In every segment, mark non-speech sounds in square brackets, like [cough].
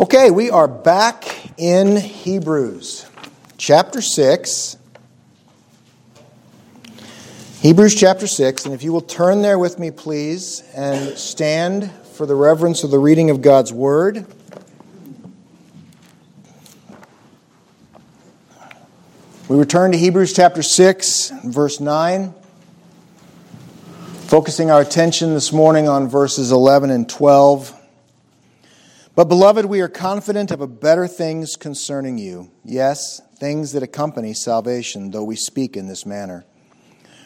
Okay, we are back in Hebrews chapter 6. Hebrews chapter 6, and if you will turn there with me, please, and stand for the reverence of the reading of God's Word. We return to Hebrews chapter 6, verse 9, focusing our attention this morning on verses 11 and 12. But, beloved, we are confident of better things concerning you. Yes, things that accompany salvation, though we speak in this manner.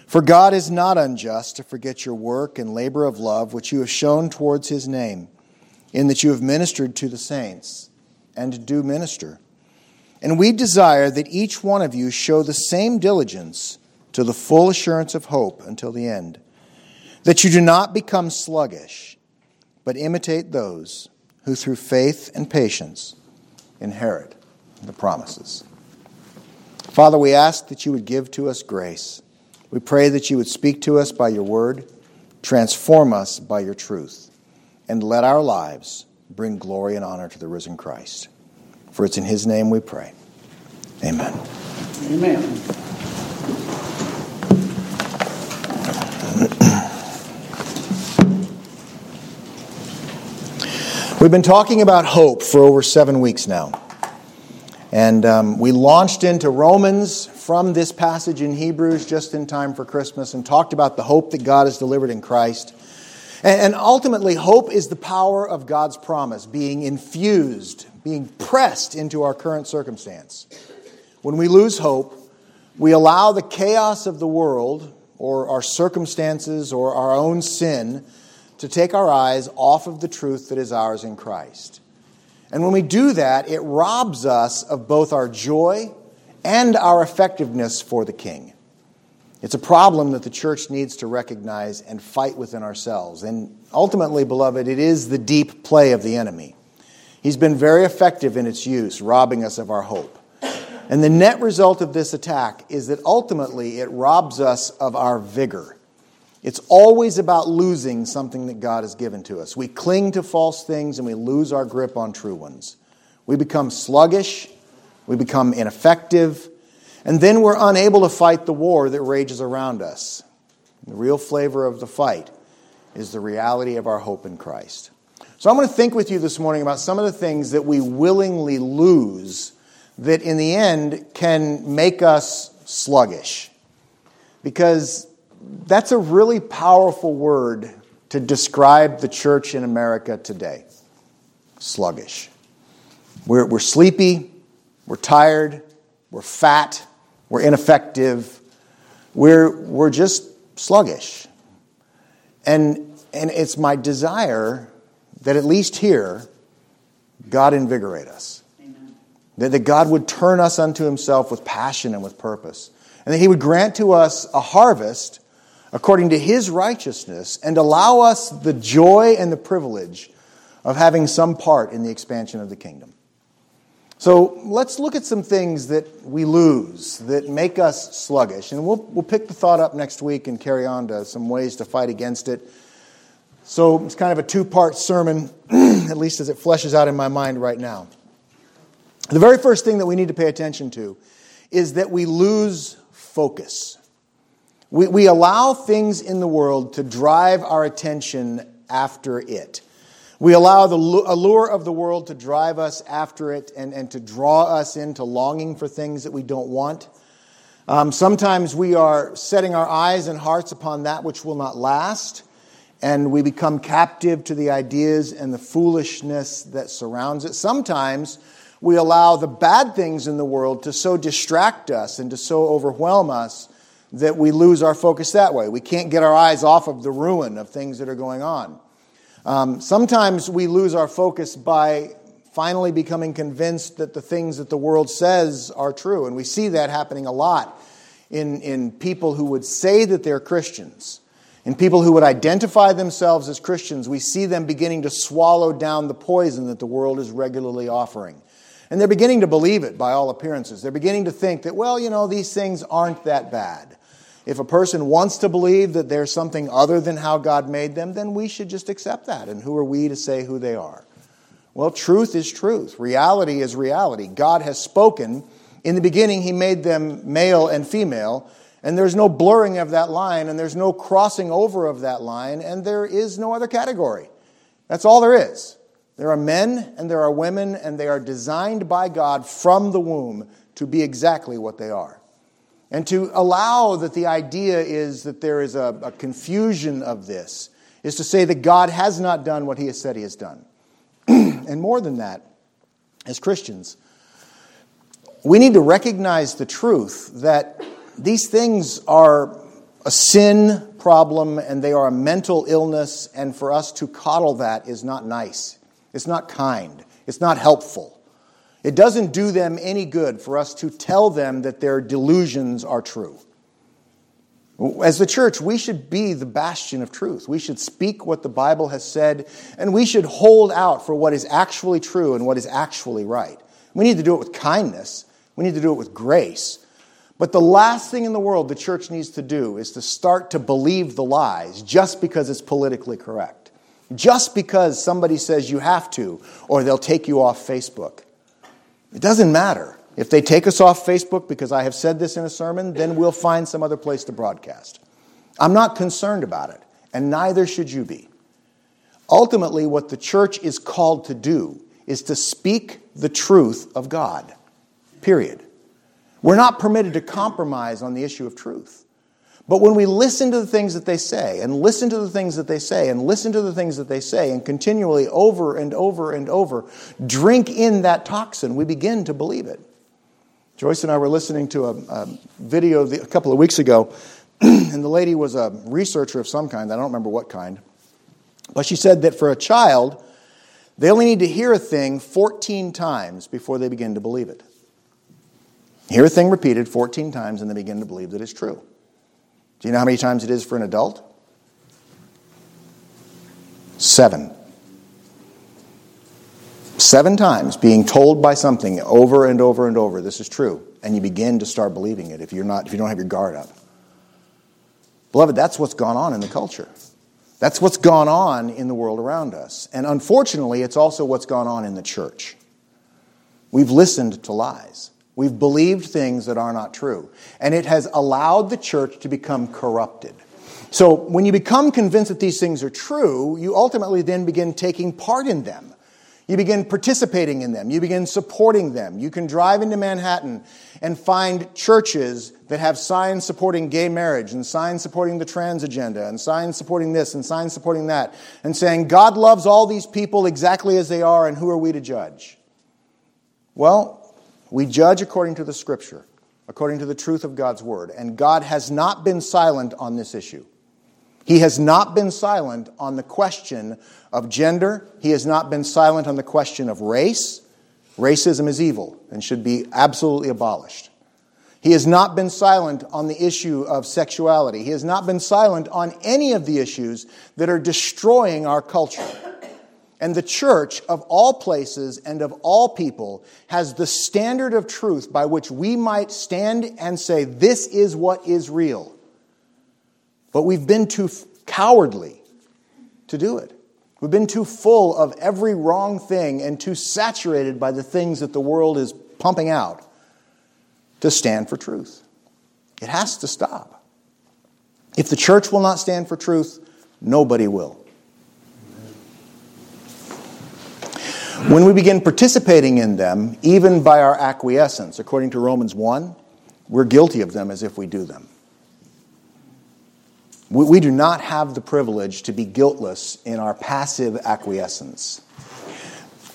For God is not unjust to forget your work and labor of love which you have shown towards his name, in that you have ministered to the saints, and do minister. And we desire that each one of you show the same diligence to the full assurance of hope until the end, that you do not become sluggish, but imitate those who through faith and patience inherit the promises. Father, we ask that you would give to us grace. We pray that you would speak to us by your word, transform us by your truth, and let our lives bring glory and honor to the risen Christ. For it's in his name we pray. Amen. Amen. We've been talking about hope for over seven weeks now. And um, we launched into Romans from this passage in Hebrews just in time for Christmas and talked about the hope that God has delivered in Christ. And, and ultimately, hope is the power of God's promise being infused, being pressed into our current circumstance. When we lose hope, we allow the chaos of the world or our circumstances or our own sin to take our eyes off of the truth that is ours in Christ. And when we do that, it robs us of both our joy and our effectiveness for the King. It's a problem that the church needs to recognize and fight within ourselves. And ultimately, beloved, it is the deep play of the enemy. He's been very effective in its use, robbing us of our hope. And the net result of this attack is that ultimately it robs us of our vigor. It's always about losing something that God has given to us. We cling to false things and we lose our grip on true ones. We become sluggish, we become ineffective, and then we're unable to fight the war that rages around us. The real flavor of the fight is the reality of our hope in Christ. So I'm going to think with you this morning about some of the things that we willingly lose that in the end can make us sluggish. Because that's a really powerful word to describe the church in America today sluggish. We're, we're sleepy, we're tired, we're fat, we're ineffective, we're, we're just sluggish. And, and it's my desire that at least here, God invigorate us. Amen. That, that God would turn us unto Himself with passion and with purpose. And that He would grant to us a harvest according to his righteousness and allow us the joy and the privilege of having some part in the expansion of the kingdom. So let's look at some things that we lose that make us sluggish. And we'll, we'll pick the thought up next week and carry on to some ways to fight against it. So it's kind of a two part sermon, [clears throat] at least as it fleshes out in my mind right now. The very first thing that we need to pay attention to is that we lose focus. We, we allow things in the world to drive our attention after it. We allow the allure of the world to drive us after it and, and to draw us into longing for things that we don't want. Um, sometimes we are setting our eyes and hearts upon that which will not last, and we become captive to the ideas and the foolishness that surrounds it. Sometimes we allow the bad things in the world to so distract us and to so overwhelm us that we lose our focus that way. We can't get our eyes off of the ruin of things that are going on. Um, sometimes we lose our focus by finally becoming convinced that the things that the world says are true. And we see that happening a lot in, in people who would say that they're Christians. In people who would identify themselves as Christians, we see them beginning to swallow down the poison that the world is regularly offering. And they're beginning to believe it by all appearances. They're beginning to think that, well, you know, these things aren't that bad. If a person wants to believe that there's something other than how God made them, then we should just accept that. And who are we to say who they are? Well, truth is truth. Reality is reality. God has spoken. In the beginning, He made them male and female, and there's no blurring of that line, and there's no crossing over of that line, and there is no other category. That's all there is. There are men and there are women, and they are designed by God from the womb to be exactly what they are. And to allow that the idea is that there is a, a confusion of this is to say that God has not done what He has said He has done. [clears throat] and more than that, as Christians, we need to recognize the truth that these things are a sin problem and they are a mental illness, and for us to coddle that is not nice. It's not kind. It's not helpful. It doesn't do them any good for us to tell them that their delusions are true. As the church, we should be the bastion of truth. We should speak what the Bible has said, and we should hold out for what is actually true and what is actually right. We need to do it with kindness, we need to do it with grace. But the last thing in the world the church needs to do is to start to believe the lies just because it's politically correct, just because somebody says you have to, or they'll take you off Facebook. It doesn't matter. If they take us off Facebook because I have said this in a sermon, then we'll find some other place to broadcast. I'm not concerned about it, and neither should you be. Ultimately, what the church is called to do is to speak the truth of God. Period. We're not permitted to compromise on the issue of truth. But when we listen to the things that they say, and listen to the things that they say, and listen to the things that they say, and continually over and over and over drink in that toxin, we begin to believe it. Joyce and I were listening to a, a video a couple of weeks ago, [clears throat] and the lady was a researcher of some kind. I don't remember what kind. But she said that for a child, they only need to hear a thing 14 times before they begin to believe it. Hear a thing repeated 14 times and they begin to believe that it's true. Do you know how many times it is for an adult? Seven. Seven times being told by something over and over and over, this is true, and you begin to start believing it if you're not if you don't have your guard up. Beloved, that's what's gone on in the culture. That's what's gone on in the world around us. And unfortunately, it's also what's gone on in the church. We've listened to lies. We've believed things that are not true. And it has allowed the church to become corrupted. So when you become convinced that these things are true, you ultimately then begin taking part in them. You begin participating in them. You begin supporting them. You can drive into Manhattan and find churches that have signs supporting gay marriage and signs supporting the trans agenda and signs supporting this and signs supporting that and saying, God loves all these people exactly as they are and who are we to judge? Well, we judge according to the scripture, according to the truth of God's word. And God has not been silent on this issue. He has not been silent on the question of gender. He has not been silent on the question of race. Racism is evil and should be absolutely abolished. He has not been silent on the issue of sexuality. He has not been silent on any of the issues that are destroying our culture. And the church of all places and of all people has the standard of truth by which we might stand and say, This is what is real. But we've been too cowardly to do it. We've been too full of every wrong thing and too saturated by the things that the world is pumping out to stand for truth. It has to stop. If the church will not stand for truth, nobody will. When we begin participating in them, even by our acquiescence, according to Romans 1, we're guilty of them as if we do them. We, we do not have the privilege to be guiltless in our passive acquiescence.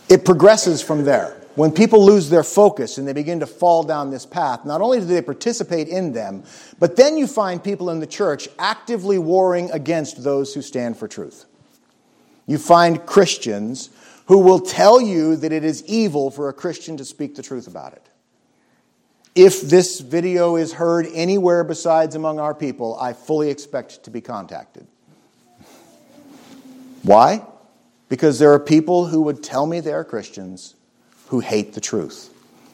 It progresses from there. When people lose their focus and they begin to fall down this path, not only do they participate in them, but then you find people in the church actively warring against those who stand for truth. You find Christians who will tell you that it is evil for a Christian to speak the truth about it. If this video is heard anywhere besides among our people, I fully expect to be contacted. Why? Because there are people who would tell me they're Christians who hate the truth.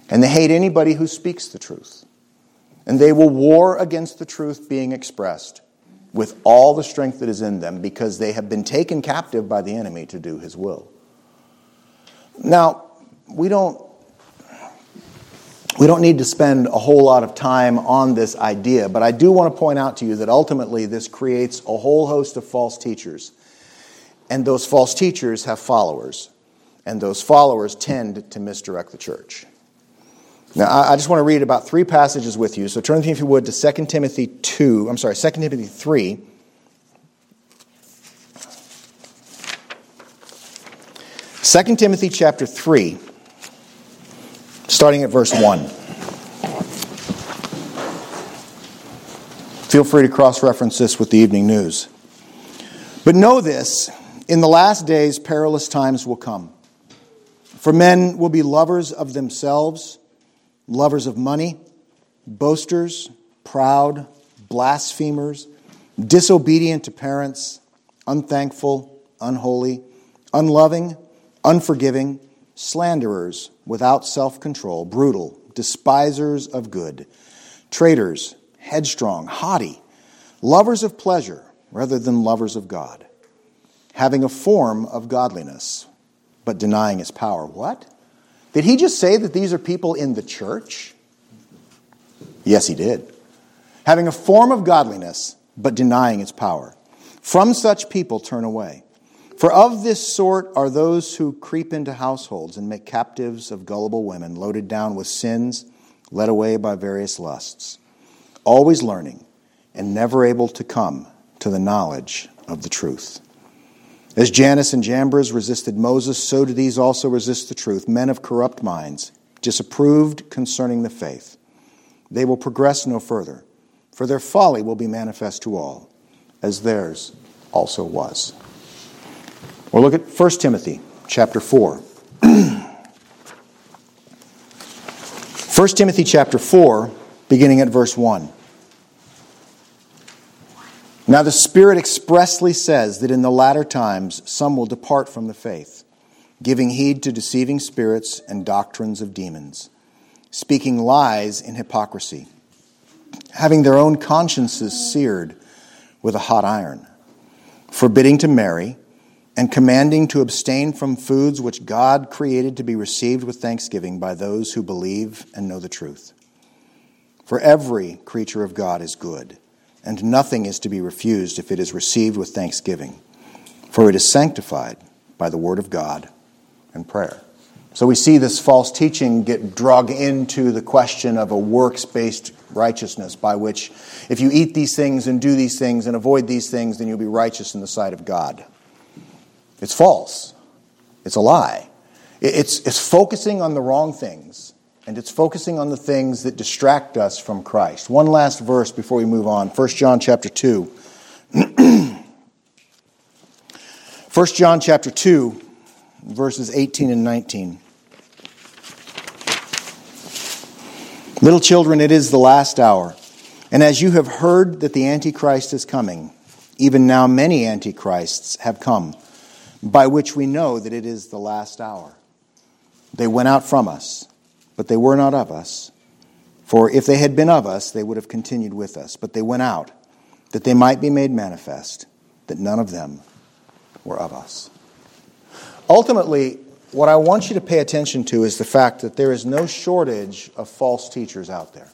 And they hate anybody who speaks the truth. And they will war against the truth being expressed with all the strength that is in them because they have been taken captive by the enemy to do his will. Now, we don't we don't need to spend a whole lot of time on this idea, but I do want to point out to you that ultimately this creates a whole host of false teachers. And those false teachers have followers, and those followers tend to misdirect the church. Now, I just want to read about three passages with you. So turn with me, if you would, to 2 Timothy 2, I'm sorry, 2 Timothy 3. 2 Timothy chapter 3 starting at verse 1. Feel free to cross reference this with the evening news. But know this in the last days, perilous times will come. For men will be lovers of themselves, lovers of money, boasters, proud, blasphemers, disobedient to parents, unthankful, unholy, unloving, unforgiving slanderers, without self control, brutal, despisers of good, traitors, headstrong, haughty, lovers of pleasure rather than lovers of God, having a form of godliness, but denying its power. What? Did he just say that these are people in the church? Yes, he did. Having a form of godliness, but denying its power. From such people turn away. For of this sort are those who creep into households and make captives of gullible women, loaded down with sins, led away by various lusts, always learning and never able to come to the knowledge of the truth. As Jannes and Jambres resisted Moses, so do these also resist the truth, men of corrupt minds, disapproved concerning the faith. They will progress no further, for their folly will be manifest to all, as theirs also was. Or look at 1 Timothy chapter 4. [clears throat] 1 Timothy chapter 4, beginning at verse 1. Now the Spirit expressly says that in the latter times some will depart from the faith, giving heed to deceiving spirits and doctrines of demons, speaking lies in hypocrisy, having their own consciences seared with a hot iron, forbidding to marry and commanding to abstain from foods which God created to be received with thanksgiving by those who believe and know the truth. For every creature of God is good, and nothing is to be refused if it is received with thanksgiving, for it is sanctified by the word of God and prayer. So we see this false teaching get drug into the question of a works based righteousness, by which if you eat these things and do these things and avoid these things, then you'll be righteous in the sight of God. It's false. It's a lie. It's, it's focusing on the wrong things, and it's focusing on the things that distract us from Christ. One last verse before we move on 1 John chapter 2. [clears throat] 1 John chapter 2, verses 18 and 19. Little children, it is the last hour. And as you have heard that the Antichrist is coming, even now many Antichrists have come by which we know that it is the last hour. They went out from us, but they were not of us. For if they had been of us, they would have continued with us. But they went out, that they might be made manifest, that none of them were of us. Ultimately, what I want you to pay attention to is the fact that there is no shortage of false teachers out there.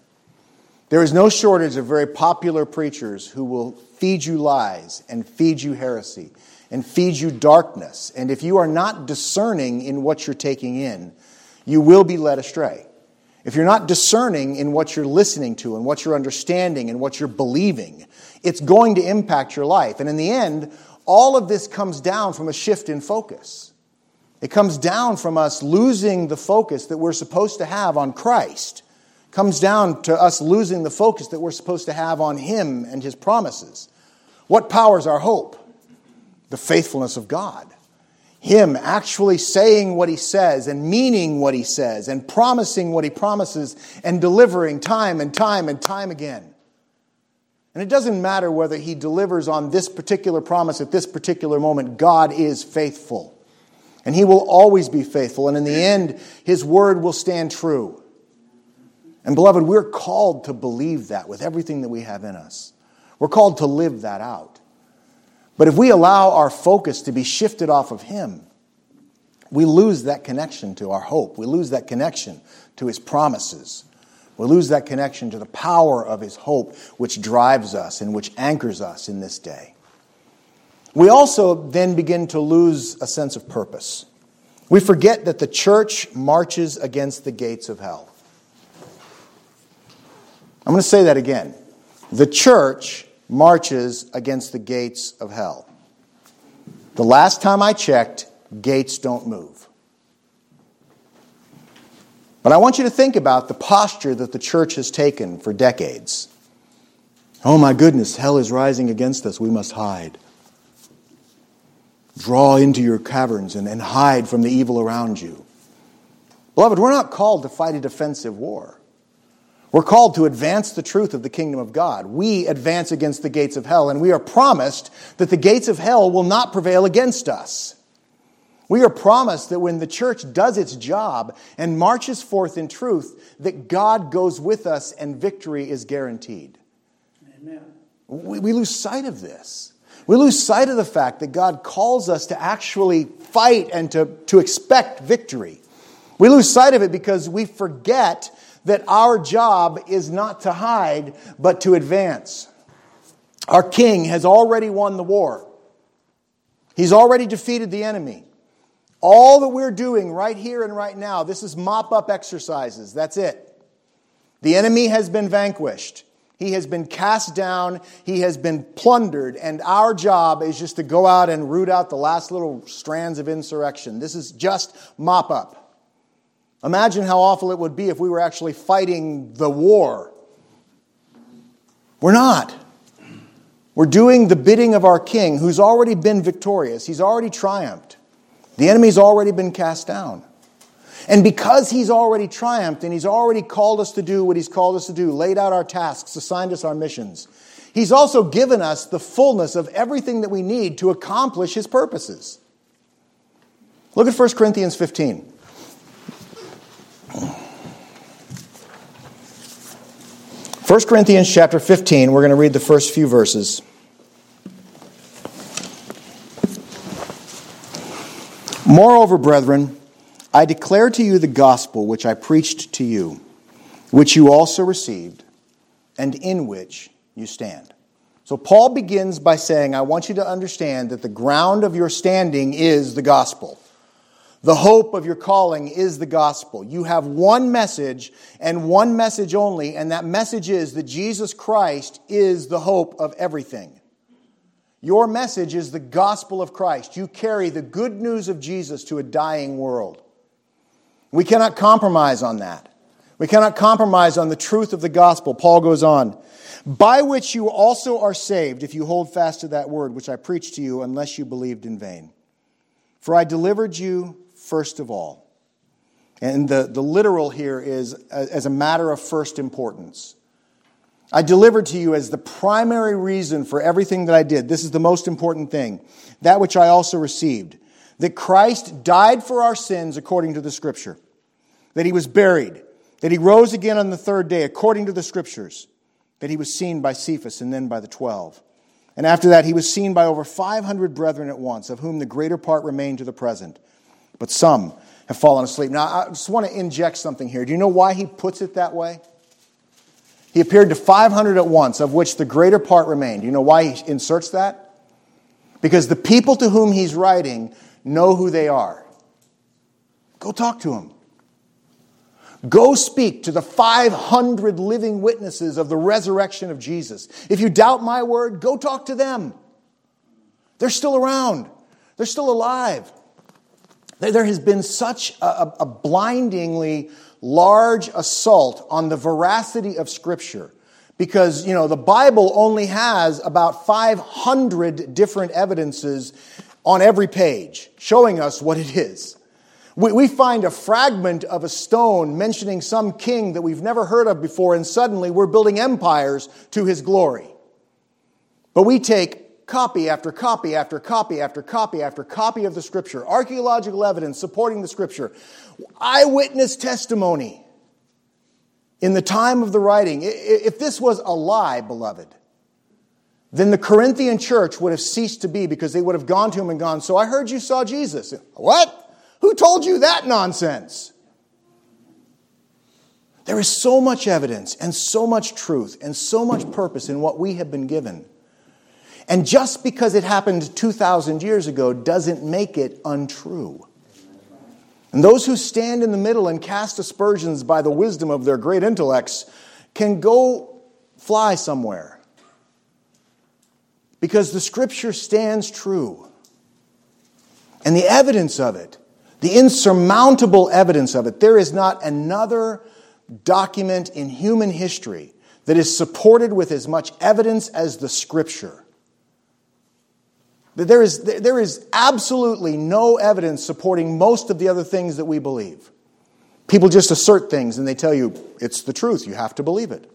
There is no shortage of very popular preachers who will feed you lies and feed you heresy and feeds you darkness. And if you are not discerning in what you're taking in, you will be led astray. If you're not discerning in what you're listening to and what you're understanding and what you're believing, it's going to impact your life. And in the end, all of this comes down from a shift in focus. It comes down from us losing the focus that we're supposed to have on Christ. It comes down to us losing the focus that we're supposed to have on Him and His promises. What powers our hope? The faithfulness of God. Him actually saying what he says and meaning what he says and promising what he promises and delivering time and time and time again. And it doesn't matter whether he delivers on this particular promise at this particular moment, God is faithful. And he will always be faithful. And in the end, his word will stand true. And beloved, we're called to believe that with everything that we have in us. We're called to live that out. But if we allow our focus to be shifted off of Him, we lose that connection to our hope. We lose that connection to his promises. We lose that connection to the power of his hope, which drives us and which anchors us in this day. We also then begin to lose a sense of purpose. We forget that the church marches against the gates of hell. I'm going to say that again. The church marches against the gates of hell. The last time I checked, gates don't move. But I want you to think about the posture that the church has taken for decades. Oh my goodness, hell is rising against us. We must hide. Draw into your caverns and, and hide from the evil around you. Beloved, we're not called to fight a defensive war. We're called to advance the truth of the kingdom of God. We advance against the gates of hell, and we are promised that the gates of hell will not prevail against us. We are promised that when the church does its job and marches forth in truth, that God goes with us and victory is guaranteed. Amen. We, we lose sight of this. We lose sight of the fact that God calls us to actually fight and to, to expect victory. We lose sight of it because we forget that our job is not to hide, but to advance. Our king has already won the war, he's already defeated the enemy. All that we're doing right here and right now, this is mop up exercises. That's it. The enemy has been vanquished. He has been cast down. He has been plundered. And our job is just to go out and root out the last little strands of insurrection. This is just mop up. Imagine how awful it would be if we were actually fighting the war. We're not. We're doing the bidding of our king who's already been victorious. He's already triumphed. The enemy's already been cast down. And because he's already triumphed and he's already called us to do what he's called us to do, laid out our tasks, assigned us our missions, he's also given us the fullness of everything that we need to accomplish his purposes. Look at 1 Corinthians 15. 1 Corinthians chapter 15, we're going to read the first few verses. Moreover, brethren, I declare to you the gospel which I preached to you, which you also received, and in which you stand. So, Paul begins by saying, I want you to understand that the ground of your standing is the gospel. The hope of your calling is the gospel. You have one message and one message only, and that message is that Jesus Christ is the hope of everything. Your message is the gospel of Christ. You carry the good news of Jesus to a dying world. We cannot compromise on that. We cannot compromise on the truth of the gospel. Paul goes on, by which you also are saved if you hold fast to that word which I preached to you, unless you believed in vain. For I delivered you first of all. And the, the literal here is as a matter of first importance. I delivered to you as the primary reason for everything that I did. This is the most important thing. That which I also received. That Christ died for our sins according to the Scripture. That he was buried. That he rose again on the third day according to the Scriptures. That he was seen by Cephas and then by the twelve. And after that, he was seen by over 500 brethren at once, of whom the greater part remain to the present but some have fallen asleep. Now, I just want to inject something here. Do you know why he puts it that way? He appeared to 500 at once, of which the greater part remained. Do you know why he inserts that? Because the people to whom he's writing know who they are. Go talk to them. Go speak to the 500 living witnesses of the resurrection of Jesus. If you doubt my word, go talk to them. They're still around, they're still alive. There has been such a, a blindingly large assault on the veracity of Scripture because you know the bible only has about 500 different evidences on every page showing us what it is. We, we, find a fragment of a stone mentioning some king that we've never heard of before and suddenly we're building empires to his glory. But we take copy after copy after copy after copy after copy of the scripture, archaeological evidence supporting the scripture, eyewitness testimony in the time of the writing. If this was a lie, beloved, then the Corinthian church would have ceased to be because they would have gone to him and gone, So I heard you saw Jesus. What? Who told you that nonsense? There is so much evidence and so much truth and so much purpose in what we have been given. And just because it happened 2,000 years ago doesn't make it untrue. And those who stand in the middle and cast aspersions by the wisdom of their great intellects can go fly somewhere. Because the scripture stands true. And the evidence of it, the insurmountable evidence of it, there is not another document in human history that is supported with as much evidence as the scripture. There is, there is absolutely no evidence supporting most of the other things that we believe. People just assert things and they tell you it's the truth. You have to believe it.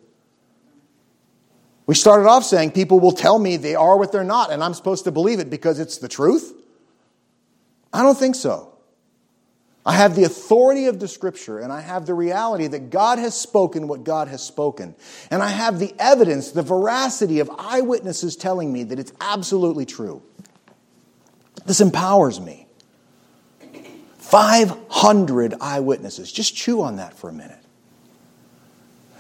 We started off saying people will tell me they are what they're not, and I'm supposed to believe it because it's the truth. I don't think so. I have the authority of the scripture, and I have the reality that God has spoken what God has spoken. And I have the evidence, the veracity of eyewitnesses telling me that it's absolutely true. This empowers me. 500 eyewitnesses. Just chew on that for a minute.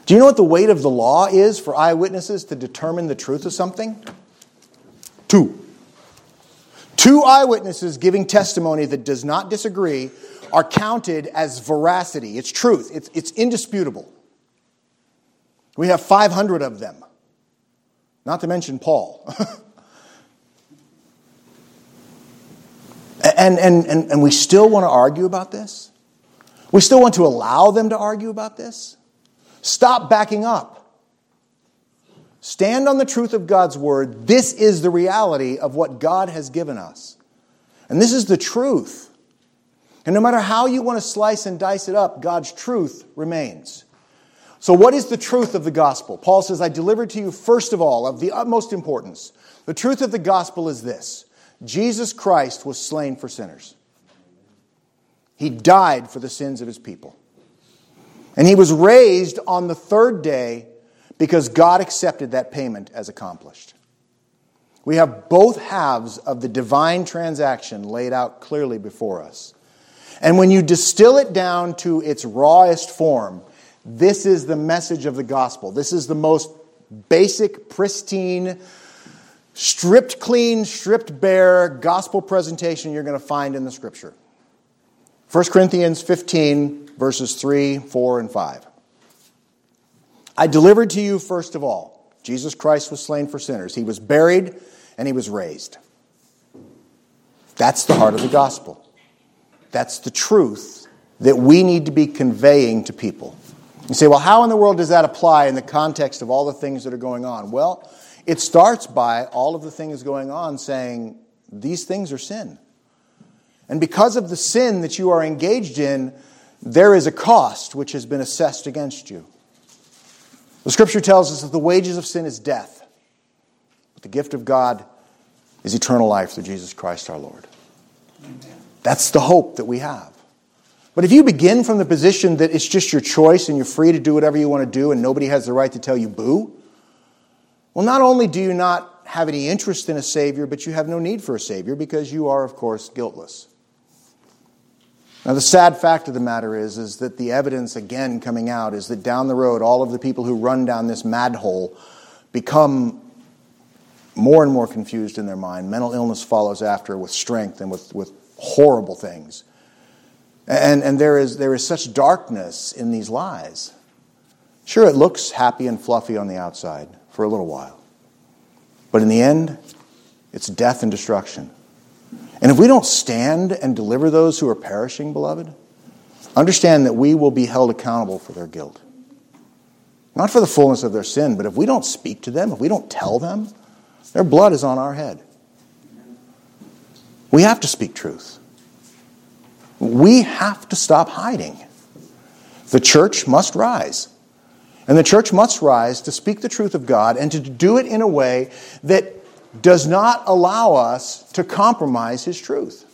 Do you know what the weight of the law is for eyewitnesses to determine the truth of something? Two. Two eyewitnesses giving testimony that does not disagree are counted as veracity. It's truth, it's, it's indisputable. We have 500 of them, not to mention Paul. [laughs] and, and, and, and we still want to argue about this? We still want to allow them to argue about this? Stop backing up. Stand on the truth of God's word. This is the reality of what God has given us. And this is the truth. And no matter how you want to slice and dice it up, God's truth remains. So, what is the truth of the gospel? Paul says, I delivered to you, first of all, of the utmost importance. The truth of the gospel is this Jesus Christ was slain for sinners, He died for the sins of His people. And He was raised on the third day because God accepted that payment as accomplished. We have both halves of the divine transaction laid out clearly before us. And when you distill it down to its rawest form, this is the message of the gospel. This is the most basic, pristine, stripped clean, stripped bare gospel presentation you're going to find in the scripture. 1 Corinthians 15, verses 3, 4, and 5. I delivered to you, first of all, Jesus Christ was slain for sinners. He was buried and he was raised. That's the heart of the gospel. That's the truth that we need to be conveying to people. You say, well, how in the world does that apply in the context of all the things that are going on? Well, it starts by all of the things going on saying, these things are sin. And because of the sin that you are engaged in, there is a cost which has been assessed against you. The scripture tells us that the wages of sin is death, but the gift of God is eternal life through Jesus Christ our Lord. That's the hope that we have. But if you begin from the position that it's just your choice and you're free to do whatever you want to do and nobody has the right to tell you boo, well, not only do you not have any interest in a Savior, but you have no need for a Savior because you are, of course, guiltless. Now, the sad fact of the matter is, is that the evidence again coming out is that down the road, all of the people who run down this mad hole become more and more confused in their mind. Mental illness follows after with strength and with, with horrible things. And, and there, is, there is such darkness in these lies. Sure, it looks happy and fluffy on the outside for a little while. But in the end, it's death and destruction. And if we don't stand and deliver those who are perishing, beloved, understand that we will be held accountable for their guilt. Not for the fullness of their sin, but if we don't speak to them, if we don't tell them, their blood is on our head. We have to speak truth. We have to stop hiding. The church must rise. And the church must rise to speak the truth of God and to do it in a way that does not allow us to compromise His truth.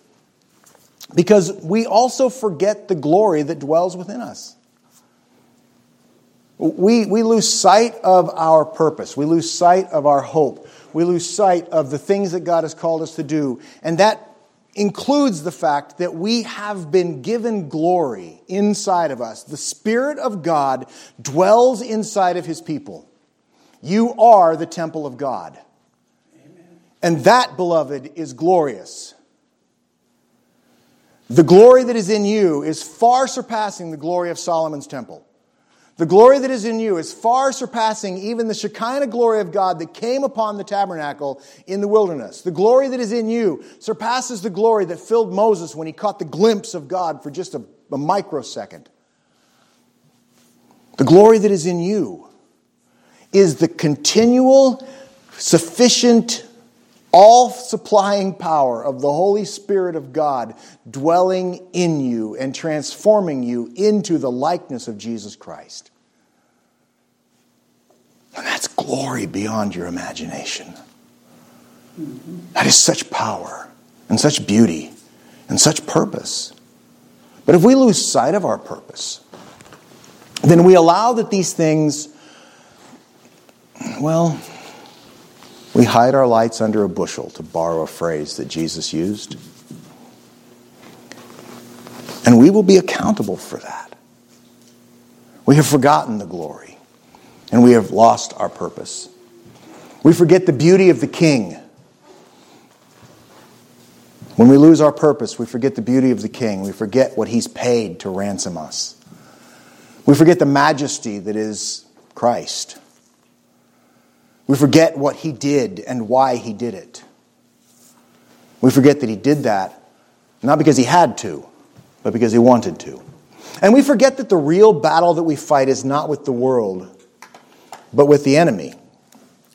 Because we also forget the glory that dwells within us. We, we lose sight of our purpose. We lose sight of our hope. We lose sight of the things that God has called us to do. And that includes the fact that we have been given glory inside of us. The Spirit of God dwells inside of His people. You are the temple of God. Amen. And that, beloved, is glorious. The glory that is in you is far surpassing the glory of Solomon's temple. The glory that is in you is far surpassing even the Shekinah glory of God that came upon the tabernacle in the wilderness. The glory that is in you surpasses the glory that filled Moses when he caught the glimpse of God for just a, a microsecond. The glory that is in you is the continual, sufficient, all supplying power of the Holy Spirit of God dwelling in you and transforming you into the likeness of Jesus Christ. And that's glory beyond your imagination. That is such power and such beauty and such purpose. But if we lose sight of our purpose, then we allow that these things, well, we hide our lights under a bushel, to borrow a phrase that Jesus used. And we will be accountable for that. We have forgotten the glory, and we have lost our purpose. We forget the beauty of the King. When we lose our purpose, we forget the beauty of the King. We forget what He's paid to ransom us. We forget the majesty that is Christ. We forget what he did and why he did it. We forget that he did that not because he had to, but because he wanted to. And we forget that the real battle that we fight is not with the world, but with the enemy,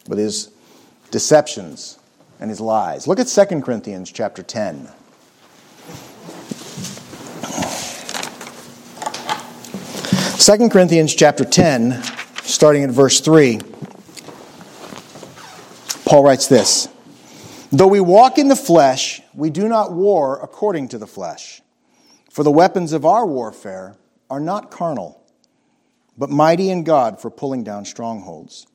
with his deceptions and his lies. Look at 2 Corinthians chapter 10. Second Corinthians chapter 10, starting at verse 3. Paul writes this Though we walk in the flesh, we do not war according to the flesh. For the weapons of our warfare are not carnal, but mighty in God for pulling down strongholds,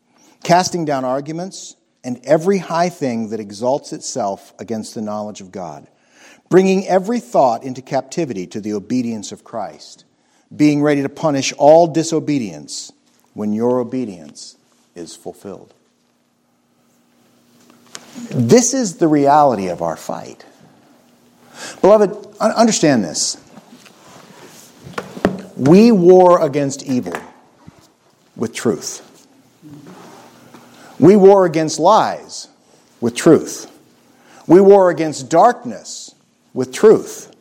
casting down arguments and every high thing that exalts itself against the knowledge of God, bringing every thought into captivity to the obedience of Christ, being ready to punish all disobedience when your obedience is fulfilled. This is the reality of our fight. Beloved, understand this. We war against evil with truth. We war against lies with truth. We war against darkness with truth.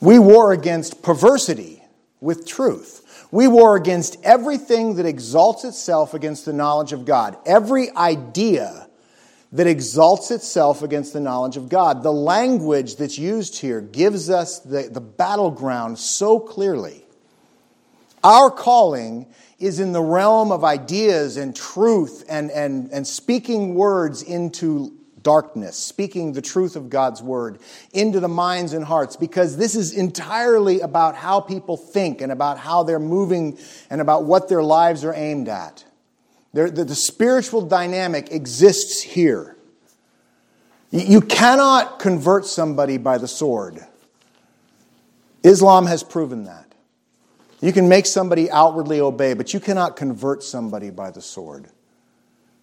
We war against perversity with truth. We war against everything that exalts itself against the knowledge of God. Every idea that exalts itself against the knowledge of God. The language that's used here gives us the, the battleground so clearly. Our calling is in the realm of ideas and truth and, and, and speaking words into darkness, speaking the truth of God's word into the minds and hearts, because this is entirely about how people think and about how they're moving and about what their lives are aimed at. The, the, the spiritual dynamic exists here. You cannot convert somebody by the sword. Islam has proven that. You can make somebody outwardly obey, but you cannot convert somebody by the sword.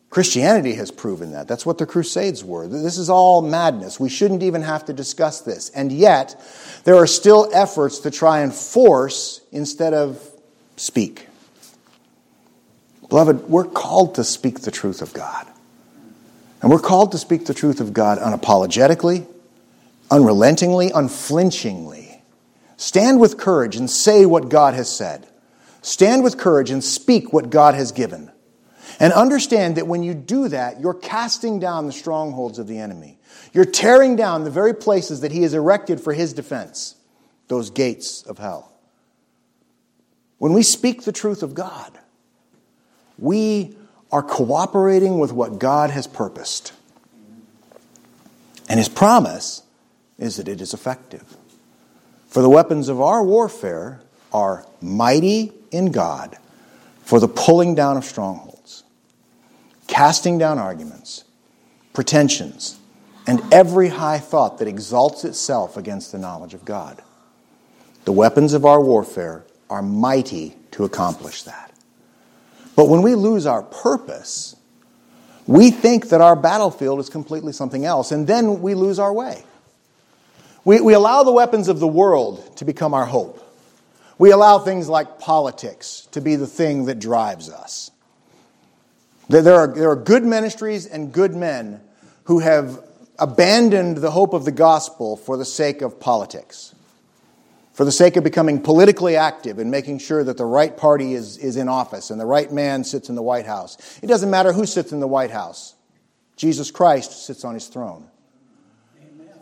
Christianity has proven that. That's what the Crusades were. This is all madness. We shouldn't even have to discuss this. And yet, there are still efforts to try and force instead of speak. Beloved, we're called to speak the truth of God. And we're called to speak the truth of God unapologetically, unrelentingly, unflinchingly. Stand with courage and say what God has said. Stand with courage and speak what God has given. And understand that when you do that, you're casting down the strongholds of the enemy. You're tearing down the very places that he has erected for his defense, those gates of hell. When we speak the truth of God, we are cooperating with what God has purposed. And his promise is that it is effective. For the weapons of our warfare are mighty in God for the pulling down of strongholds, casting down arguments, pretensions, and every high thought that exalts itself against the knowledge of God. The weapons of our warfare are mighty to accomplish that. But when we lose our purpose, we think that our battlefield is completely something else, and then we lose our way. We, we allow the weapons of the world to become our hope. We allow things like politics to be the thing that drives us. There are, there are good ministries and good men who have abandoned the hope of the gospel for the sake of politics, for the sake of becoming politically active and making sure that the right party is, is in office and the right man sits in the White House. It doesn't matter who sits in the White House, Jesus Christ sits on his throne.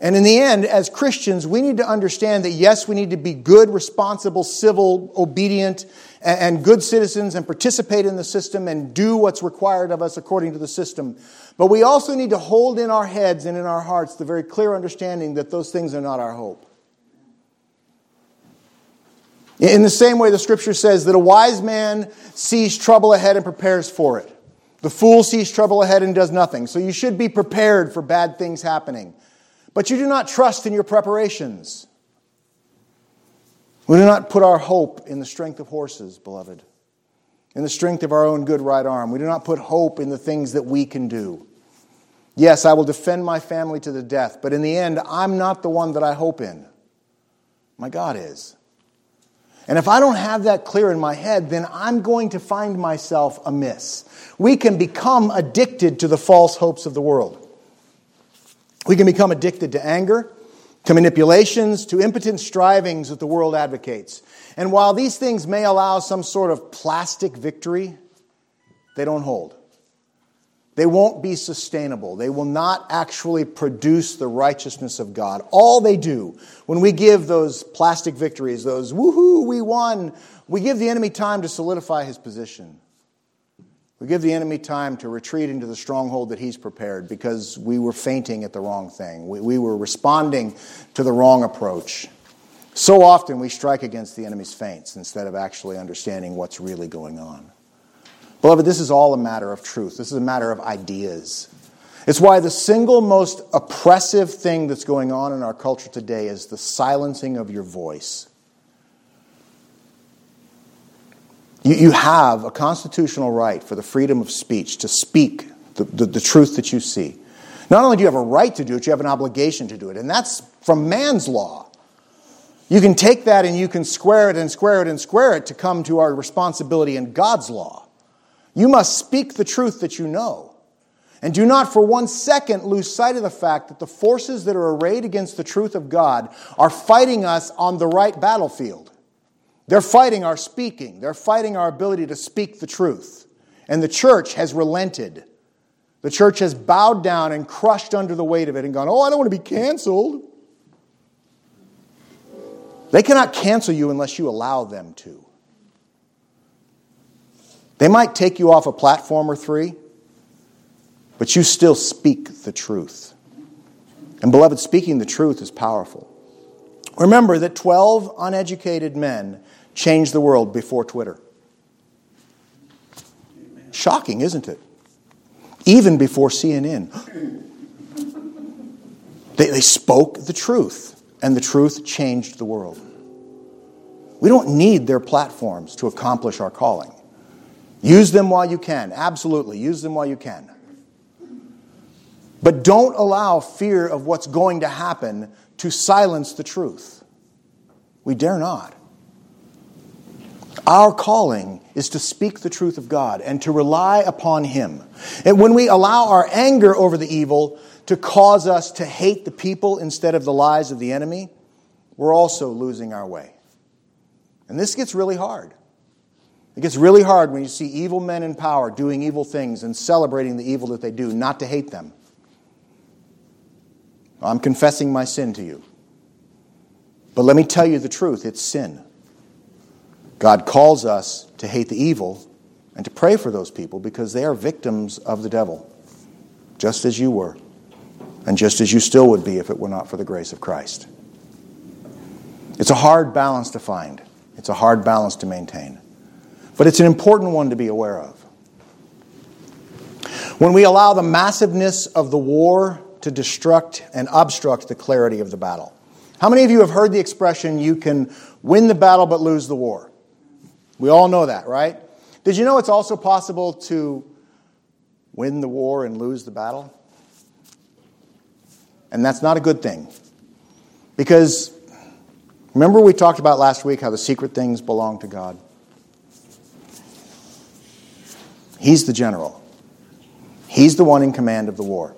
And in the end, as Christians, we need to understand that yes, we need to be good, responsible, civil, obedient, and good citizens and participate in the system and do what's required of us according to the system. But we also need to hold in our heads and in our hearts the very clear understanding that those things are not our hope. In the same way, the scripture says that a wise man sees trouble ahead and prepares for it. The fool sees trouble ahead and does nothing. So you should be prepared for bad things happening. But you do not trust in your preparations. We do not put our hope in the strength of horses, beloved, in the strength of our own good right arm. We do not put hope in the things that we can do. Yes, I will defend my family to the death, but in the end, I'm not the one that I hope in. My God is. And if I don't have that clear in my head, then I'm going to find myself amiss. We can become addicted to the false hopes of the world. We can become addicted to anger, to manipulations, to impotent strivings that the world advocates. And while these things may allow some sort of plastic victory, they don't hold. They won't be sustainable. They will not actually produce the righteousness of God. All they do, when we give those plastic victories, those woohoo, we won, we give the enemy time to solidify his position. We give the enemy time to retreat into the stronghold that he's prepared because we were fainting at the wrong thing. We, we were responding to the wrong approach. So often we strike against the enemy's feints instead of actually understanding what's really going on. Beloved, this is all a matter of truth. This is a matter of ideas. It's why the single most oppressive thing that's going on in our culture today is the silencing of your voice. You, you have a constitutional right for the freedom of speech to speak the, the, the truth that you see. Not only do you have a right to do it, you have an obligation to do it. And that's from man's law. You can take that and you can square it and square it and square it to come to our responsibility in God's law. You must speak the truth that you know. And do not for one second lose sight of the fact that the forces that are arrayed against the truth of God are fighting us on the right battlefield. They're fighting our speaking, they're fighting our ability to speak the truth. And the church has relented. The church has bowed down and crushed under the weight of it and gone, Oh, I don't want to be canceled. They cannot cancel you unless you allow them to. They might take you off a platform or three, but you still speak the truth. And, beloved, speaking the truth is powerful. Remember that 12 uneducated men changed the world before Twitter. Shocking, isn't it? Even before CNN. They, they spoke the truth, and the truth changed the world. We don't need their platforms to accomplish our calling. Use them while you can. Absolutely. Use them while you can. But don't allow fear of what's going to happen to silence the truth. We dare not. Our calling is to speak the truth of God and to rely upon Him. And when we allow our anger over the evil to cause us to hate the people instead of the lies of the enemy, we're also losing our way. And this gets really hard. It gets really hard when you see evil men in power doing evil things and celebrating the evil that they do, not to hate them. I'm confessing my sin to you. But let me tell you the truth it's sin. God calls us to hate the evil and to pray for those people because they are victims of the devil, just as you were, and just as you still would be if it were not for the grace of Christ. It's a hard balance to find, it's a hard balance to maintain, but it's an important one to be aware of. When we allow the massiveness of the war to destruct and obstruct the clarity of the battle. How many of you have heard the expression, you can win the battle but lose the war? We all know that, right? Did you know it's also possible to win the war and lose the battle? And that's not a good thing. Because remember, we talked about last week how the secret things belong to God. He's the general, He's the one in command of the war.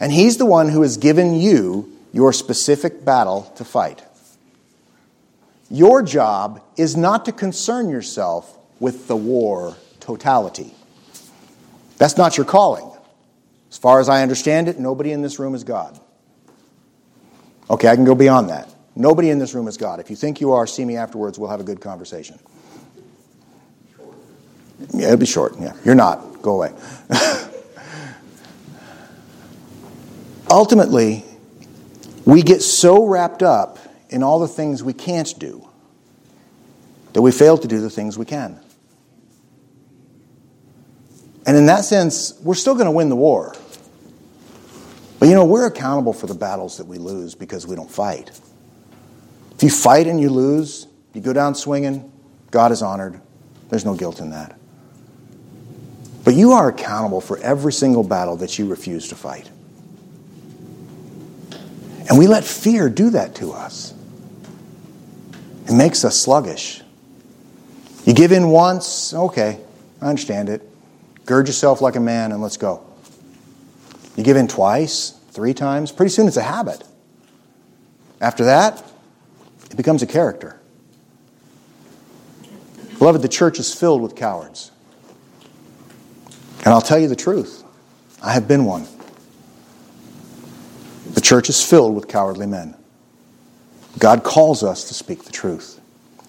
And He's the one who has given you your specific battle to fight. Your job is not to concern yourself with the war totality. That's not your calling. As far as I understand it, nobody in this room is God. Okay, I can go beyond that. Nobody in this room is God. If you think you are, see me afterwards. We'll have a good conversation. Yeah, it'll be short. Yeah, you're not. Go away. [laughs] Ultimately, we get so wrapped up in all the things we can't do that we fail to do the things we can. And in that sense, we're still going to win the war. But you know, we're accountable for the battles that we lose because we don't fight. If you fight and you lose, you go down swinging, God is honored. There's no guilt in that. But you are accountable for every single battle that you refuse to fight. And we let fear do that to us. It makes us sluggish. You give in once, okay, I understand it. Gird yourself like a man and let's go. You give in twice, three times, pretty soon it's a habit. After that, it becomes a character. Beloved, the church is filled with cowards. And I'll tell you the truth I have been one. Church is filled with cowardly men. God calls us to speak the truth.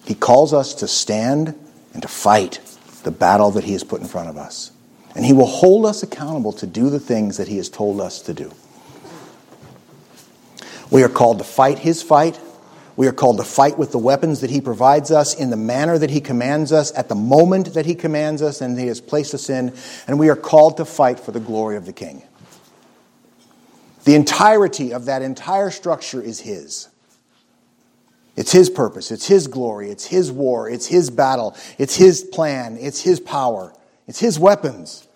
He calls us to stand and to fight the battle that He has put in front of us. And He will hold us accountable to do the things that He has told us to do. We are called to fight His fight. We are called to fight with the weapons that He provides us in the manner that He commands us, at the moment that He commands us and He has placed us in. And we are called to fight for the glory of the King. The entirety of that entire structure is His. It's His purpose, it's His glory, it's His war, it's His battle, it's His plan, it's His power, it's His weapons,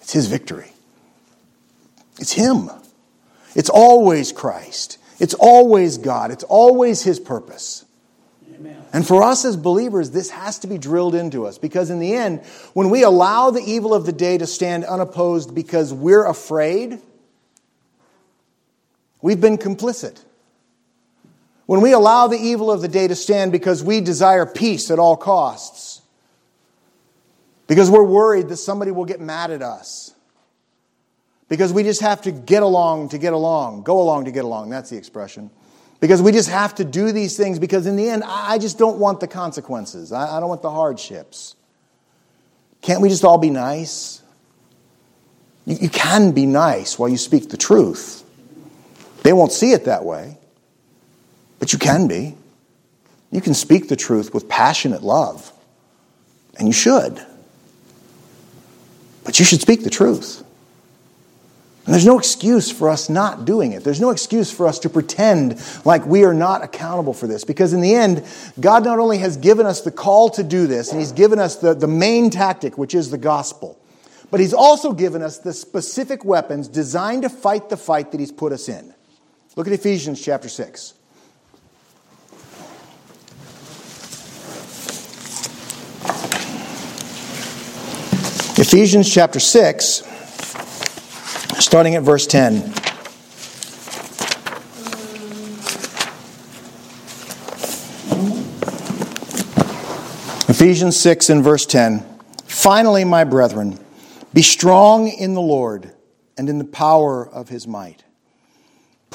it's His victory. It's Him. It's always Christ. It's always God. It's always His purpose. Amen. And for us as believers, this has to be drilled into us because, in the end, when we allow the evil of the day to stand unopposed because we're afraid, we've been complicit. When we allow the evil of the day to stand because we desire peace at all costs, because we're worried that somebody will get mad at us, because we just have to get along to get along, go along to get along, that's the expression. Because we just have to do these things because in the end, I just don't want the consequences. I don't want the hardships. Can't we just all be nice? You can be nice while you speak the truth. They won't see it that way. But you can be. You can speak the truth with passionate love. And you should. But you should speak the truth. And there's no excuse for us not doing it. There's no excuse for us to pretend like we are not accountable for this. Because in the end, God not only has given us the call to do this, and He's given us the, the main tactic, which is the gospel, but He's also given us the specific weapons designed to fight the fight that He's put us in. Look at Ephesians chapter 6. Ephesians chapter 6, starting at verse 10. Ephesians 6 and verse 10. Finally, my brethren, be strong in the Lord and in the power of his might.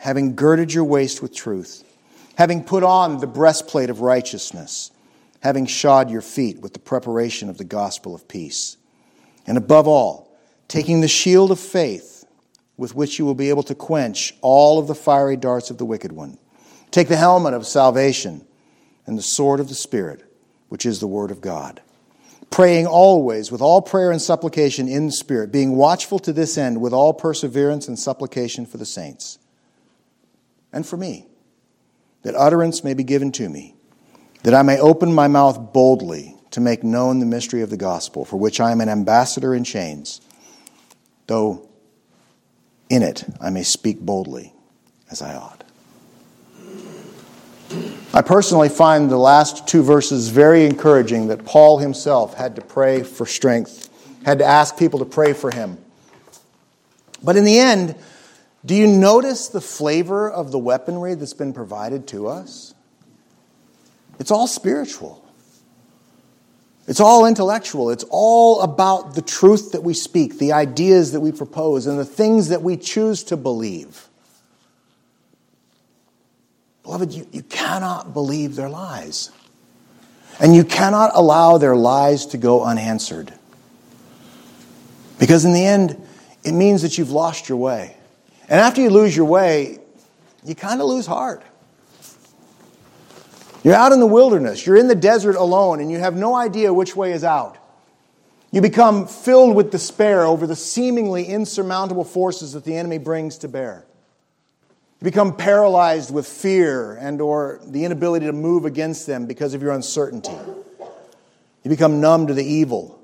having girded your waist with truth, having put on the breastplate of righteousness, having shod your feet with the preparation of the gospel of peace, and above all, taking the shield of faith with which you will be able to quench all of the fiery darts of the wicked one. Take the helmet of salvation and the sword of the Spirit, which is the word of God. Praying always with all prayer and supplication in the Spirit, being watchful to this end with all perseverance and supplication for the saints and for me, that utterance may be given to me, that I may open my mouth boldly to make known the mystery of the gospel, for which I am an ambassador in chains, though in it I may speak boldly as I ought. I personally find the last two verses very encouraging that Paul himself had to pray for strength, had to ask people to pray for him. But in the end, do you notice the flavor of the weaponry that's been provided to us? It's all spiritual. It's all intellectual. It's all about the truth that we speak, the ideas that we propose, and the things that we choose to believe. Beloved, you, you cannot believe their lies. And you cannot allow their lies to go unanswered. Because in the end, it means that you've lost your way. And after you lose your way, you kind of lose heart. You're out in the wilderness, you're in the desert alone, and you have no idea which way is out. You become filled with despair over the seemingly insurmountable forces that the enemy brings to bear. You become paralyzed with fear and or the inability to move against them because of your uncertainty. You become numb to the evil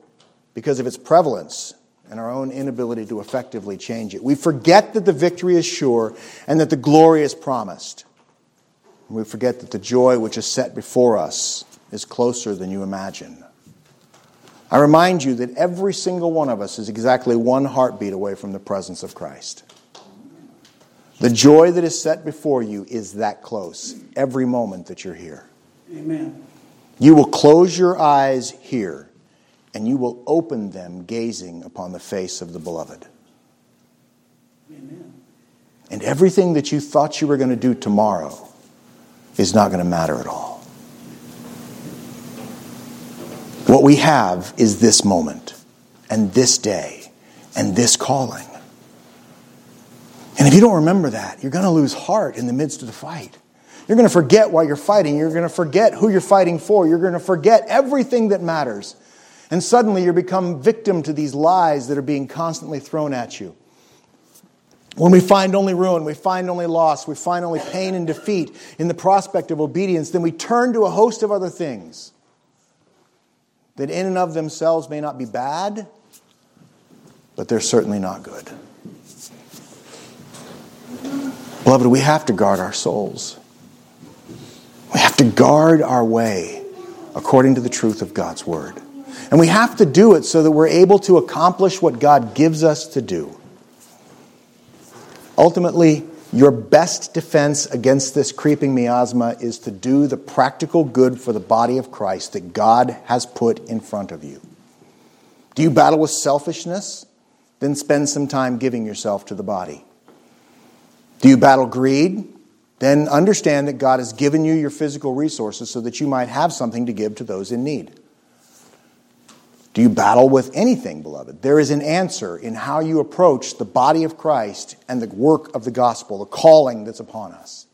because of its prevalence and our own inability to effectively change it. We forget that the victory is sure and that the glory is promised. We forget that the joy which is set before us is closer than you imagine. I remind you that every single one of us is exactly one heartbeat away from the presence of Christ. The joy that is set before you is that close every moment that you're here. Amen. You will close your eyes here and you will open them gazing upon the face of the beloved. Amen. And everything that you thought you were going to do tomorrow is not going to matter at all. What we have is this moment and this day and this calling. And if you don't remember that, you're going to lose heart in the midst of the fight. You're going to forget why you're fighting. You're going to forget who you're fighting for. You're going to forget everything that matters. And suddenly you become victim to these lies that are being constantly thrown at you. When we find only ruin, we find only loss, we find only pain and defeat in the prospect of obedience, then we turn to a host of other things that in and of themselves may not be bad, but they're certainly not good. Beloved, we have to guard our souls. We have to guard our way according to the truth of God's Word. And we have to do it so that we're able to accomplish what God gives us to do. Ultimately, your best defense against this creeping miasma is to do the practical good for the body of Christ that God has put in front of you. Do you battle with selfishness? Then spend some time giving yourself to the body. Do you battle greed? Then understand that God has given you your physical resources so that you might have something to give to those in need. Do you battle with anything, beloved? There is an answer in how you approach the body of Christ and the work of the gospel, the calling that's upon us.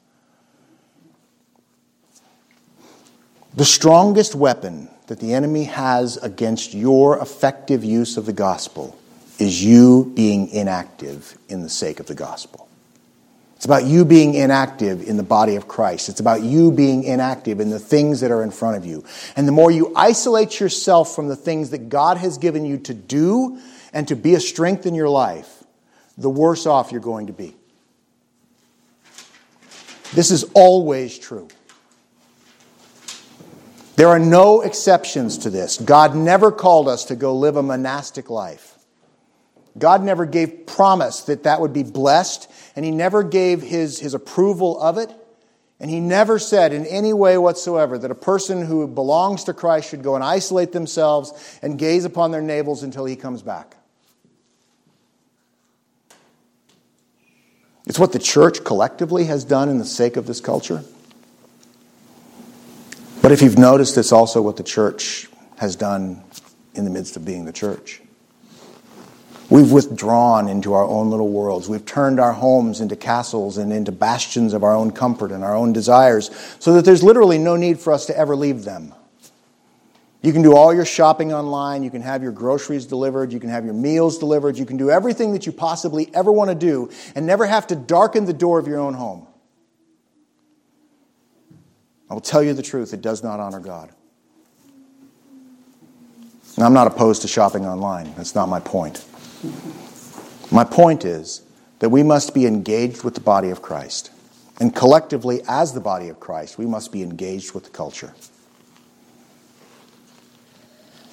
The strongest weapon that the enemy has against your effective use of the gospel is you being inactive in the sake of the gospel. It's about you being inactive in the body of Christ. It's about you being inactive in the things that are in front of you. And the more you isolate yourself from the things that God has given you to do and to be a strength in your life, the worse off you're going to be. This is always true. There are no exceptions to this. God never called us to go live a monastic life. God never gave promise that that would be blessed, and He never gave his, his approval of it. And He never said in any way whatsoever that a person who belongs to Christ should go and isolate themselves and gaze upon their navels until He comes back. It's what the church collectively has done in the sake of this culture. But if you've noticed, it's also what the church has done in the midst of being the church. We've withdrawn into our own little worlds. We've turned our homes into castles and into bastions of our own comfort and our own desires so that there's literally no need for us to ever leave them. You can do all your shopping online. You can have your groceries delivered. You can have your meals delivered. You can do everything that you possibly ever want to do and never have to darken the door of your own home. I will tell you the truth, it does not honor God. And I'm not opposed to shopping online. That's not my point. My point is that we must be engaged with the body of Christ. And collectively, as the body of Christ, we must be engaged with the culture.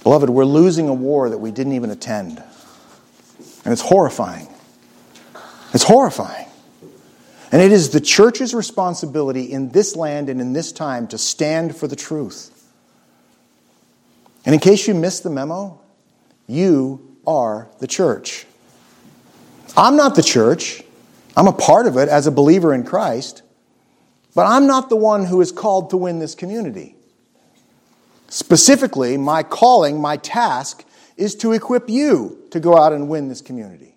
Beloved, we're losing a war that we didn't even attend. And it's horrifying. It's horrifying. And it is the church's responsibility in this land and in this time to stand for the truth. And in case you missed the memo, you are the church. I'm not the church. I'm a part of it as a believer in Christ, but I'm not the one who is called to win this community. Specifically, my calling, my task, is to equip you to go out and win this community.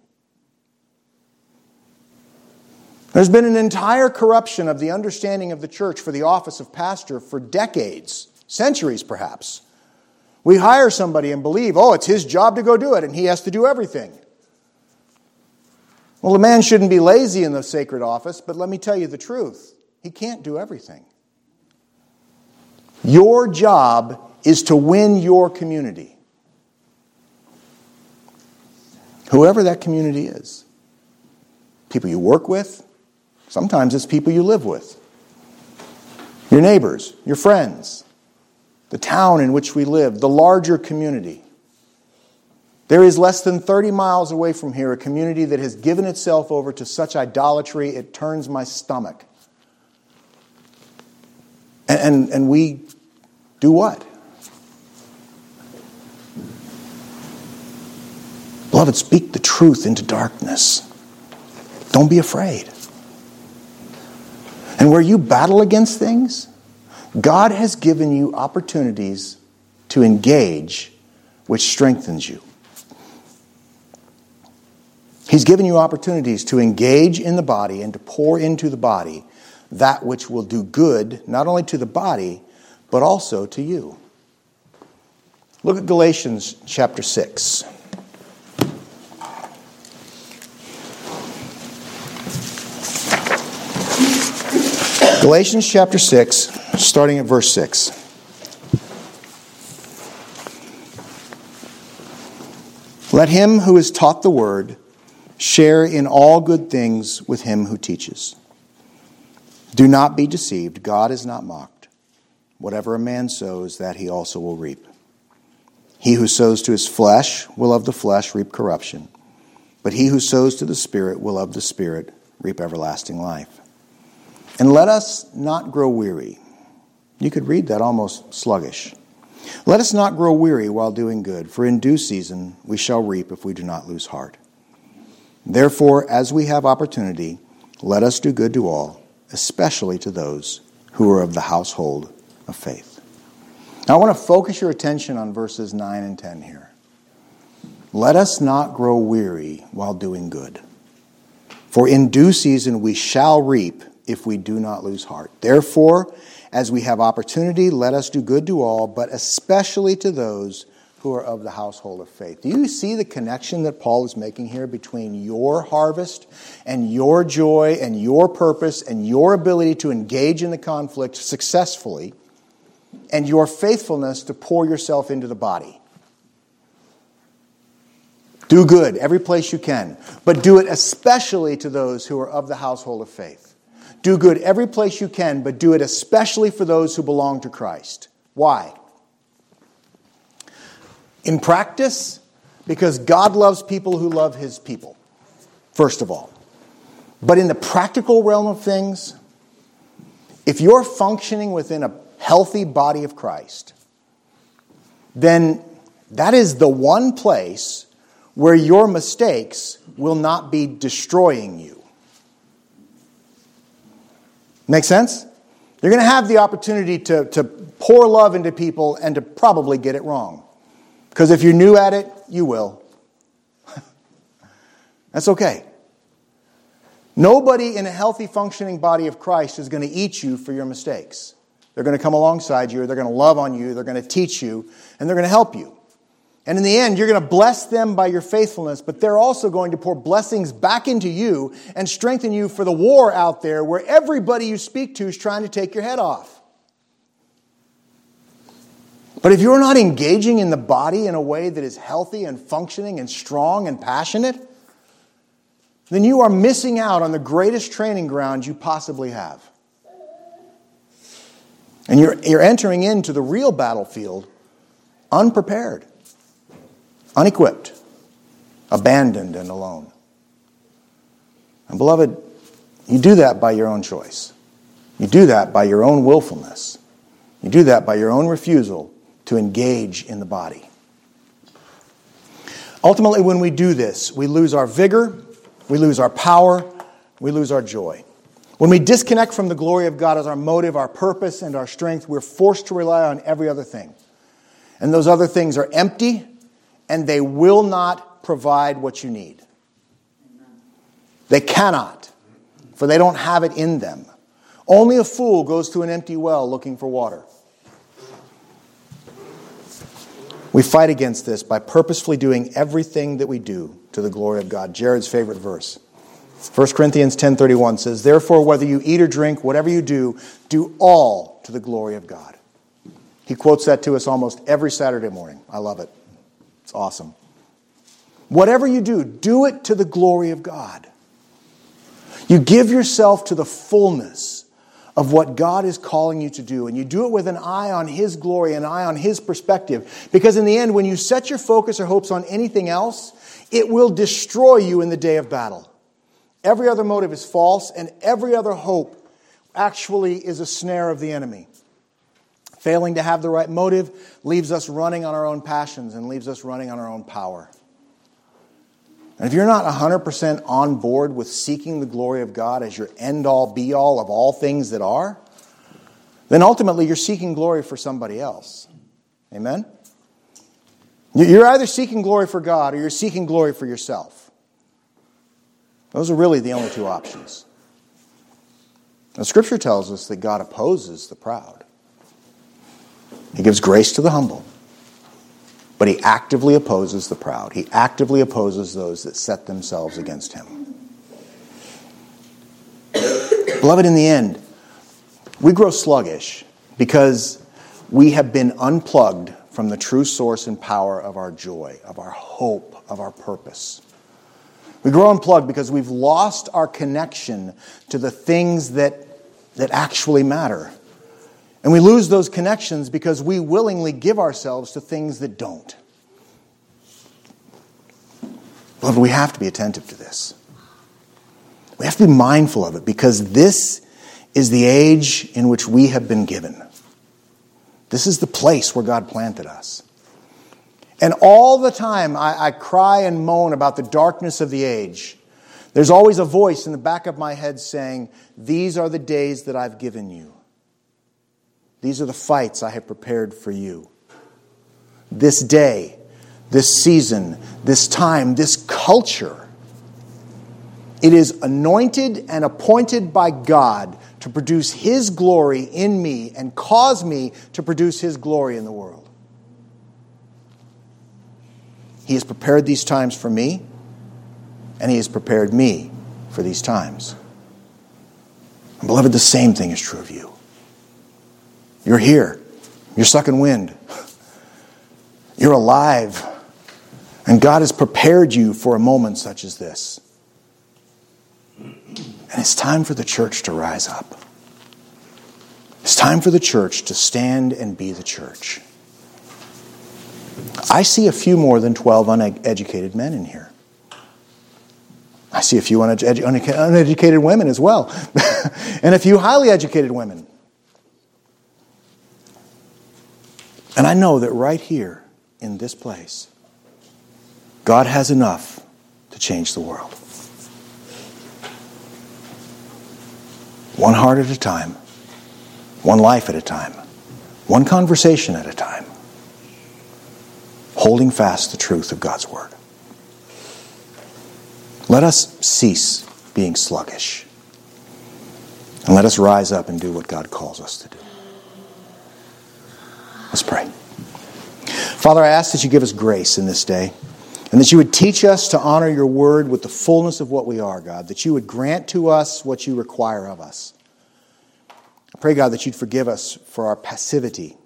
There's been an entire corruption of the understanding of the church for the office of pastor for decades, centuries perhaps. We hire somebody and believe, oh, it's his job to go do it, and he has to do everything. Well, a man shouldn't be lazy in the sacred office, but let me tell you the truth. He can't do everything. Your job is to win your community. Whoever that community is. People you work with, sometimes it's people you live with. Your neighbors, your friends, the town in which we live, the larger community. There is less than 30 miles away from here a community that has given itself over to such idolatry it turns my stomach. And, and, and we do what? Beloved, speak the truth into darkness. Don't be afraid. And where you battle against things, God has given you opportunities to engage, which strengthens you. He's given you opportunities to engage in the body and to pour into the body that which will do good, not only to the body, but also to you. Look at Galatians chapter 6. Galatians chapter 6 starting at verse 6. Let him who is taught the word share in all good things with him who teaches. Do not be deceived, God is not mocked. Whatever a man sows, that he also will reap. He who sows to his flesh will of the flesh reap corruption, but he who sows to the Spirit will of the Spirit reap everlasting life. And let us not grow weary you could read that almost sluggish. Let us not grow weary while doing good, for in due season we shall reap if we do not lose heart. Therefore, as we have opportunity, let us do good to all, especially to those who are of the household of faith. Now, I want to focus your attention on verses 9 and 10 here. Let us not grow weary while doing good, for in due season we shall reap if we do not lose heart. Therefore, as we have opportunity, let us do good to all, but especially to those who are of the household of faith. Do you see the connection that Paul is making here between your harvest and your joy and your purpose and your ability to engage in the conflict successfully and your faithfulness to pour yourself into the body? Do good every place you can, but do it especially to those who are of the household of faith. Do good every place you can, but do it especially for those who belong to Christ. Why? In practice, because God loves people who love his people, first of all. But in the practical realm of things, if you're functioning within a healthy body of Christ, then that is the one place where your mistakes will not be destroying you. Make sense? You're going to have the opportunity to, to pour love into people and to probably get it wrong. Because if you're new at it, you will. [laughs] That's okay. Nobody in a healthy, functioning body of Christ is going to eat you for your mistakes. They're going to come alongside you, they're going to love on you, they're going to teach you, and they're going to help you. And in the end, you're going to bless them by your faithfulness, but they're also going to pour blessings back into you and strengthen you for the war out there where everybody you speak to is trying to take your head off. But if you're not engaging in the body in a way that is healthy and functioning and strong and passionate, then you are missing out on the greatest training ground you possibly have. And you're, you're entering into the real battlefield unprepared, unequipped, abandoned, and alone. And beloved, you do that by your own choice. You do that by your own willfulness. You do that by your own refusal to engage in the body. Ultimately, when we do this, we lose our vigor we lose our power, we lose our joy. When we disconnect from the glory of God as our motive, our purpose, and our strength, we're forced to rely on every other thing. And those other things are empty and they will not provide what you need. They cannot, for they don't have it in them. Only a fool goes to an empty well looking for water. We fight against this by purposefully doing everything that we do to the glory of God. Jared's favorite verse. 1 Corinthians 10:31 says, "Therefore whether you eat or drink, whatever you do, do all to the glory of God." He quotes that to us almost every Saturday morning. I love it. It's awesome. Whatever you do, do it to the glory of God. You give yourself to the fullness of what God is calling you to do. And you do it with an eye on His glory, an eye on His perspective. Because in the end, when you set your focus or hopes on anything else, it will destroy you in the day of battle. Every other motive is false, and every other hope actually is a snare of the enemy. Failing to have the right motive leaves us running on our own passions and leaves us running on our own power. And if you're not 100% on board with seeking the glory of God as your end all be all of all things that are, then ultimately you're seeking glory for somebody else. Amen? You're either seeking glory for God or you're seeking glory for yourself. Those are really the only two options. The scripture tells us that God opposes the proud. He gives grace to the humble. But he actively opposes the proud. He actively opposes those that set themselves against him. Beloved, in the end, we grow sluggish because we have been unplugged from the true source and power of our joy, of our hope, of our purpose. We grow unplugged because we've lost our connection to the things that, that actually matter. And we lose those connections because we willingly give ourselves to things that don't. Beloved, we have to be attentive to this. We have to be mindful of it because this is the age in which we have been given. This is the place where God planted us. And all the time I, I, cry and moan about the darkness of the age. There's always a voice in the back of my head saying, These are the days that I've given you. These are the fights I have prepared for you. This day, this season, this time, this culture, it is anointed and appointed by God to produce His glory in me and cause me to produce His glory in the world. He has prepared these times for me, and He has prepared me for these times. And beloved, the same thing is true of you. You're here. You're sucking wind. You're alive. And God has prepared you for a moment such as this. And it's time for the church to rise up. It's time for the church to stand and be the church. I see a few more than 12 uneducated men in here. I see a few uneducated women as well, [laughs] and a few highly educated women. And I know that right here in this place, God has enough to change the world. one heart at a time, one life at a time, one conversation at a time, holding fast the truth of God's Word. Let us cease being sluggish. And let us rise up and do what God calls us to do. Let's pray. Father, I ask that you give us grace in this day and that you would teach us to honor your word with the fullness of what we are, God, that you would grant to us what you require of us. I pray, God, that you'd forgive us for our passivity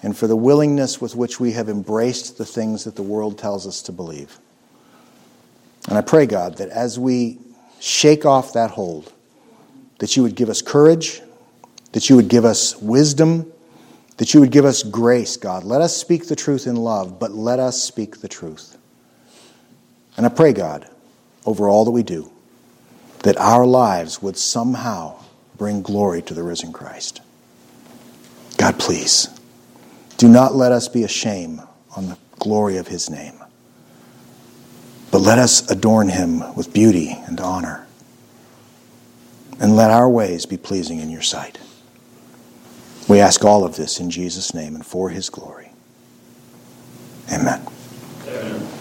and for the willingness with which we have embraced the things that the world tells us to believe. And I pray, God, that as we shake off that hold, that you would give us courage, that you would give us wisdom, that you would give us grace, God. Let us speak the truth in love, but let us speak the truth. And I pray, God, over all that we do, that our lives would somehow bring glory to the risen Christ. God, please, do not let us be ashamed on the glory of his name, but let us adorn him with beauty and honor and let our ways be pleasing in your sight. We ask all of this in Jesus' name and for his glory. Amen. Amen.